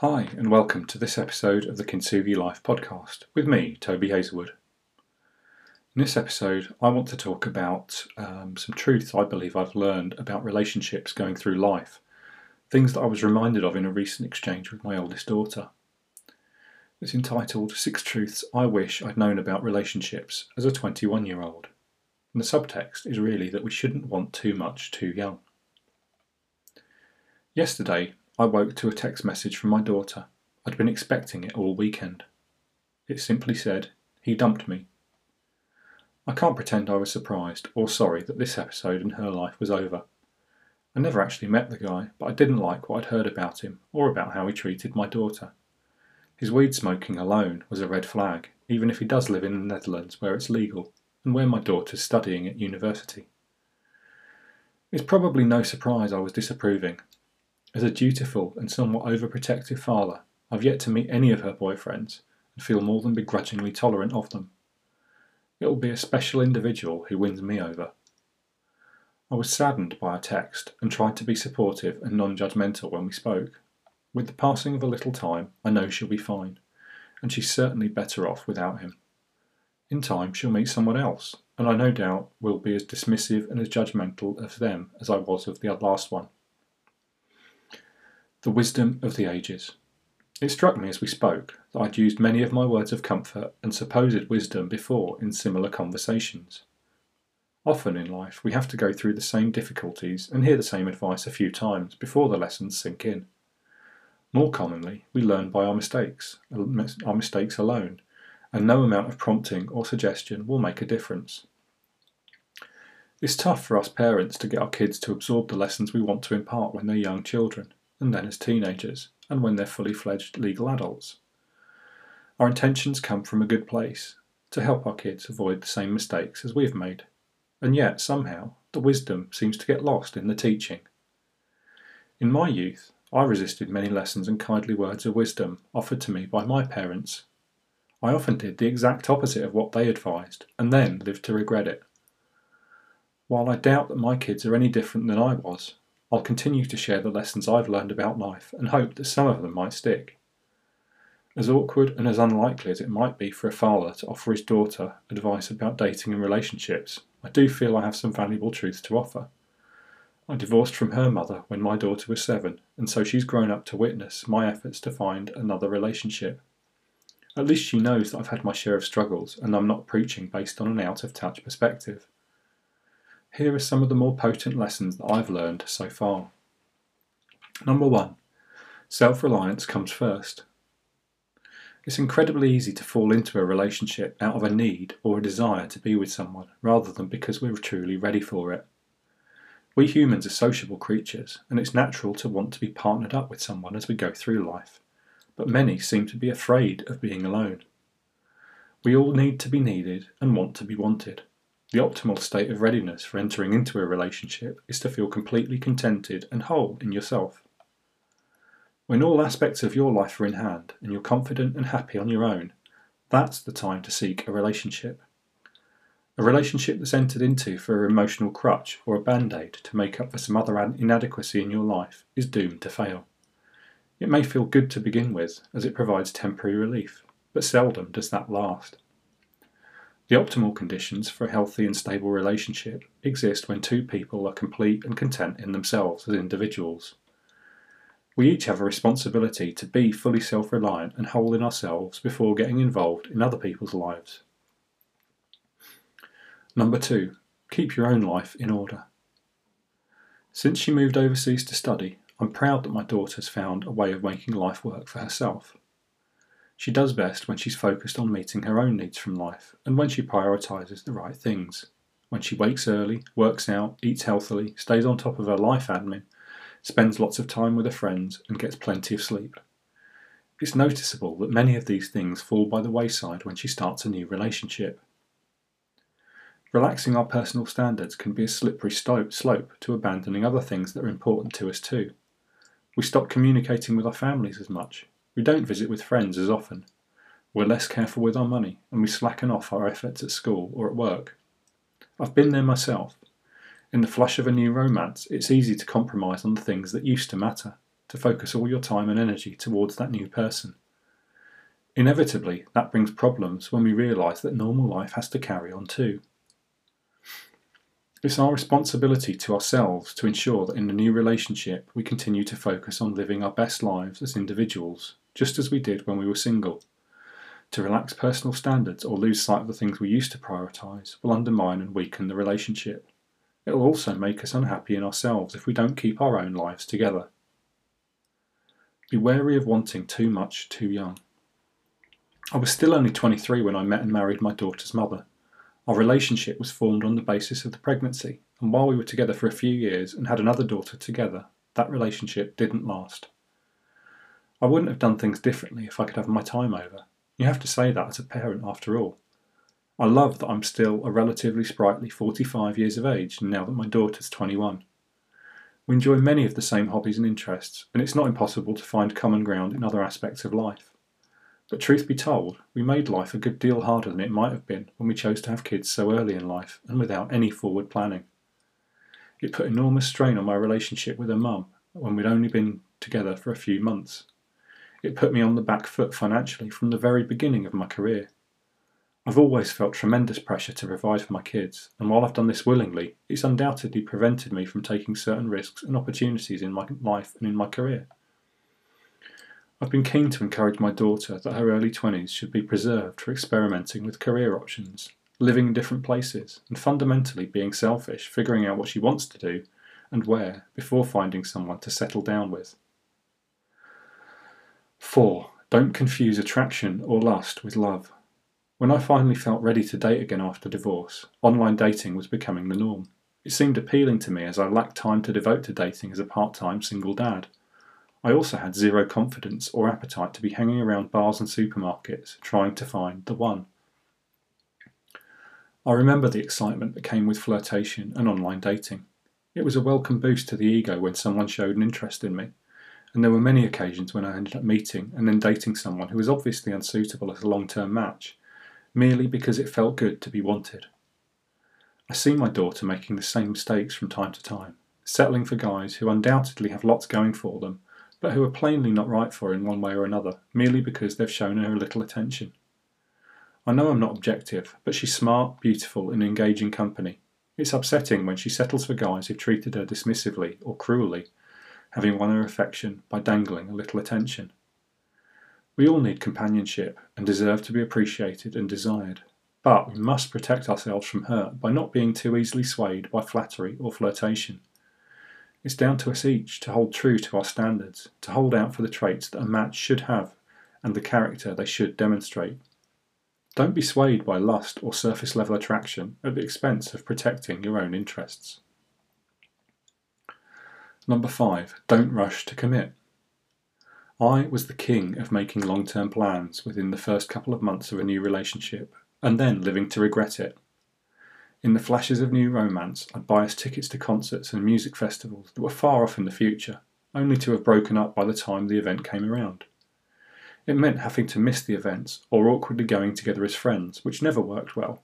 Hi, and welcome to this episode of the Kintsugi Life podcast with me, Toby Hazlewood. In this episode, I want to talk about um, some truths I believe I've learned about relationships going through life, things that I was reminded of in a recent exchange with my oldest daughter. It's entitled Six Truths I Wish I'd Known About Relationships as a 21 year old. And the subtext is really that we shouldn't want too much too young. Yesterday, I woke to a text message from my daughter. I'd been expecting it all weekend. It simply said, He dumped me. I can't pretend I was surprised or sorry that this episode in her life was over. I never actually met the guy, but I didn't like what I'd heard about him or about how he treated my daughter. His weed smoking alone was a red flag, even if he does live in the Netherlands where it's legal and where my daughter's studying at university. It's probably no surprise I was disapproving, as a dutiful and somewhat overprotective father, I've yet to meet any of her boyfriends and feel more than begrudgingly tolerant of them. It will be a special individual who wins me over. I was saddened by her text and tried to be supportive and non judgmental when we spoke. With the passing of a little time, I know she'll be fine, and she's certainly better off without him. In time, she'll meet someone else, and I no doubt will be as dismissive and as judgmental of them as I was of the last one. The wisdom of the ages. It struck me as we spoke that I'd used many of my words of comfort and supposed wisdom before in similar conversations. Often in life, we have to go through the same difficulties and hear the same advice a few times before the lessons sink in. More commonly, we learn by our mistakes, uh, our mistakes alone, and no amount of prompting or suggestion will make a difference. It's tough for us parents to get our kids to absorb the lessons we want to impart when they're young children and then as teenagers, and when they're fully fledged legal adults. Our intentions come from a good place, to help our kids avoid the same mistakes as we've made, and yet somehow the wisdom seems to get lost in the teaching. In my youth, I resisted many lessons and kindly words of wisdom offered to me by my parents. I often did the exact opposite of what they advised, and then lived to regret it. While I doubt that my kids are any different than I was, I'll continue to share the lessons I've learned about life and hope that some of them might stick. As awkward and as unlikely as it might be for a father to offer his daughter advice about dating and relationships, I do feel I have some valuable truth to offer. I divorced from her mother when my daughter was seven, and so she's grown up to witness my efforts to find another relationship. At least she knows that I've had my share of struggles and I'm not preaching based on an out of touch perspective. Here are some of the more potent lessons that I've learned so far. Number one, self reliance comes first. It's incredibly easy to fall into a relationship out of a need or a desire to be with someone rather than because we're truly ready for it. We humans are sociable creatures, and it's natural to want to be partnered up with someone as we go through life, but many seem to be afraid of being alone. We all need to be needed and want to be wanted. The optimal state of readiness for entering into a relationship is to feel completely contented and whole in yourself. When all aspects of your life are in hand and you're confident and happy on your own, that's the time to seek a relationship. A relationship that's entered into for an emotional crutch or a band aid to make up for some other inadequacy in your life is doomed to fail. It may feel good to begin with, as it provides temporary relief, but seldom does that last. The optimal conditions for a healthy and stable relationship exist when two people are complete and content in themselves as individuals. We each have a responsibility to be fully self reliant and whole in ourselves before getting involved in other people's lives. Number two, keep your own life in order. Since she moved overseas to study, I'm proud that my daughter has found a way of making life work for herself. She does best when she's focused on meeting her own needs from life and when she prioritises the right things. When she wakes early, works out, eats healthily, stays on top of her life admin, spends lots of time with her friends, and gets plenty of sleep. It's noticeable that many of these things fall by the wayside when she starts a new relationship. Relaxing our personal standards can be a slippery slope to abandoning other things that are important to us too. We stop communicating with our families as much. We don't visit with friends as often. We're less careful with our money, and we slacken off our efforts at school or at work. I've been there myself. In the flush of a new romance, it's easy to compromise on the things that used to matter to focus all your time and energy towards that new person. Inevitably, that brings problems when we realise that normal life has to carry on too. It's our responsibility to ourselves to ensure that in a new relationship we continue to focus on living our best lives as individuals, just as we did when we were single. To relax personal standards or lose sight of the things we used to prioritise will undermine and weaken the relationship. It will also make us unhappy in ourselves if we don't keep our own lives together. Be wary of wanting too much too young. I was still only 23 when I met and married my daughter's mother. Our relationship was formed on the basis of the pregnancy, and while we were together for a few years and had another daughter together, that relationship didn't last. I wouldn't have done things differently if I could have my time over. You have to say that as a parent, after all. I love that I'm still a relatively sprightly 45 years of age now that my daughter's 21. We enjoy many of the same hobbies and interests, and it's not impossible to find common ground in other aspects of life. But truth be told, we made life a good deal harder than it might have been when we chose to have kids so early in life and without any forward planning. It put enormous strain on my relationship with her mum when we'd only been together for a few months. It put me on the back foot financially from the very beginning of my career. I've always felt tremendous pressure to provide for my kids, and while I've done this willingly, it's undoubtedly prevented me from taking certain risks and opportunities in my life and in my career. I've been keen to encourage my daughter that her early 20s should be preserved for experimenting with career options, living in different places, and fundamentally being selfish, figuring out what she wants to do and where before finding someone to settle down with. 4. Don't confuse attraction or lust with love. When I finally felt ready to date again after divorce, online dating was becoming the norm. It seemed appealing to me as I lacked time to devote to dating as a part time single dad. I also had zero confidence or appetite to be hanging around bars and supermarkets trying to find the one. I remember the excitement that came with flirtation and online dating. It was a welcome boost to the ego when someone showed an interest in me, and there were many occasions when I ended up meeting and then dating someone who was obviously unsuitable as a long term match merely because it felt good to be wanted. I see my daughter making the same mistakes from time to time, settling for guys who undoubtedly have lots going for them, but who are plainly not right for her in one way or another, merely because they've shown her a little attention. I know I'm not objective, but she's smart, beautiful, and engaging company. It's upsetting when she settles for guys who've treated her dismissively or cruelly, having won her affection by dangling a little attention. We all need companionship and deserve to be appreciated and desired, but we must protect ourselves from hurt by not being too easily swayed by flattery or flirtation. It's down to us each to hold true to our standards, to hold out for the traits that a match should have and the character they should demonstrate. Don't be swayed by lust or surface level attraction at the expense of protecting your own interests. Number five, don't rush to commit. I was the king of making long term plans within the first couple of months of a new relationship, and then living to regret it. In the flashes of new romance, I'd buy us tickets to concerts and music festivals that were far off in the future, only to have broken up by the time the event came around. It meant having to miss the events or awkwardly going together as friends, which never worked well.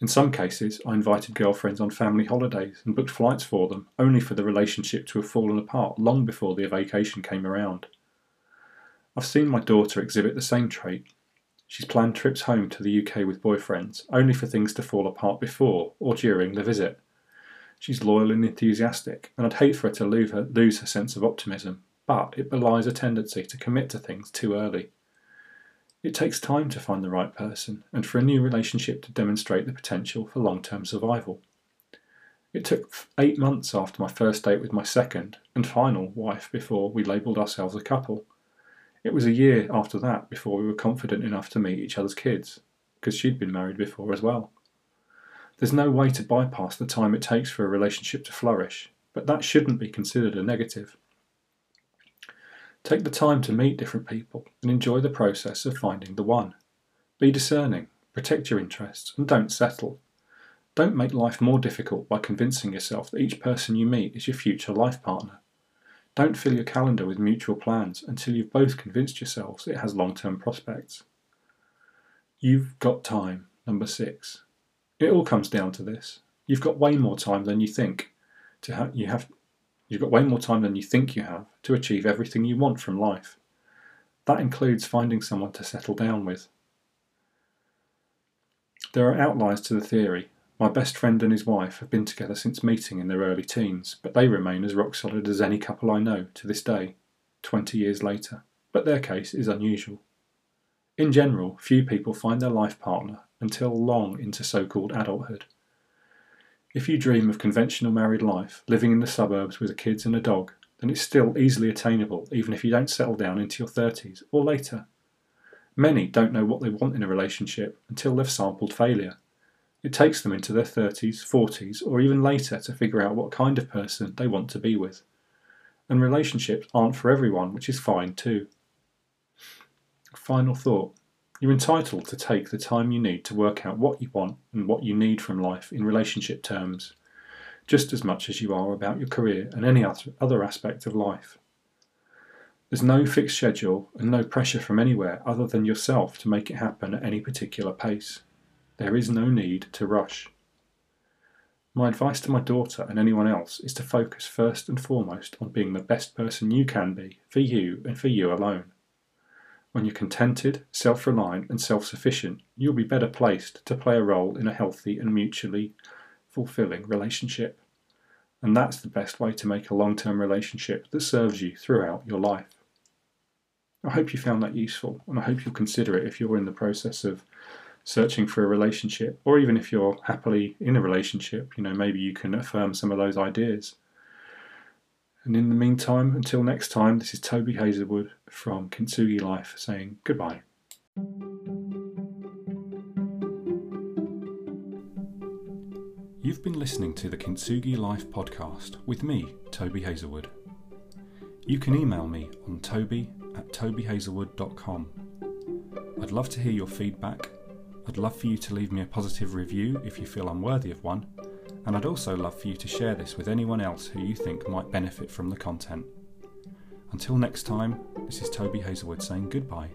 In some cases, I invited girlfriends on family holidays and booked flights for them, only for the relationship to have fallen apart long before the vacation came around. I've seen my daughter exhibit the same trait. She's planned trips home to the UK with boyfriends, only for things to fall apart before or during the visit. She's loyal and enthusiastic, and I'd hate for her to lose her, lose her sense of optimism, but it belies a tendency to commit to things too early. It takes time to find the right person and for a new relationship to demonstrate the potential for long term survival. It took eight months after my first date with my second and final wife before we labelled ourselves a couple. It was a year after that before we were confident enough to meet each other's kids, because she'd been married before as well. There's no way to bypass the time it takes for a relationship to flourish, but that shouldn't be considered a negative. Take the time to meet different people and enjoy the process of finding the one. Be discerning, protect your interests, and don't settle. Don't make life more difficult by convincing yourself that each person you meet is your future life partner. Don't fill your calendar with mutual plans until you've both convinced yourselves it has long term prospects. You've got time, number six. It all comes down to this. You've got way more time than you think to have you have You've got way more time than you think you have to achieve everything you want from life. That includes finding someone to settle down with. There are outliers to the theory. My best friend and his wife have been together since meeting in their early teens, but they remain as rock solid as any couple I know to this day, 20 years later. But their case is unusual. In general, few people find their life partner until long into so called adulthood. If you dream of conventional married life, living in the suburbs with kids and a dog, then it's still easily attainable even if you don't settle down into your 30s or later. Many don't know what they want in a relationship until they've sampled failure. It takes them into their 30s, 40s, or even later to figure out what kind of person they want to be with. And relationships aren't for everyone, which is fine too. Final thought you're entitled to take the time you need to work out what you want and what you need from life in relationship terms, just as much as you are about your career and any other aspect of life. There's no fixed schedule and no pressure from anywhere other than yourself to make it happen at any particular pace. There is no need to rush. My advice to my daughter and anyone else is to focus first and foremost on being the best person you can be for you and for you alone. When you're contented, self reliant, and self sufficient, you'll be better placed to play a role in a healthy and mutually fulfilling relationship. And that's the best way to make a long term relationship that serves you throughout your life. I hope you found that useful, and I hope you'll consider it if you're in the process of searching for a relationship, or even if you're happily in a relationship, you know, maybe you can affirm some of those ideas. And in the meantime, until next time, this is Toby Hazlewood from Kintsugi Life saying goodbye. You've been listening to the Kintsugi Life podcast with me, Toby Hazlewood. You can email me on toby at tobyhazlewood.com. I'd love to hear your feedback. I'd love for you to leave me a positive review if you feel I'm worthy of one and I'd also love for you to share this with anyone else who you think might benefit from the content. Until next time, this is Toby Hazlewood saying goodbye.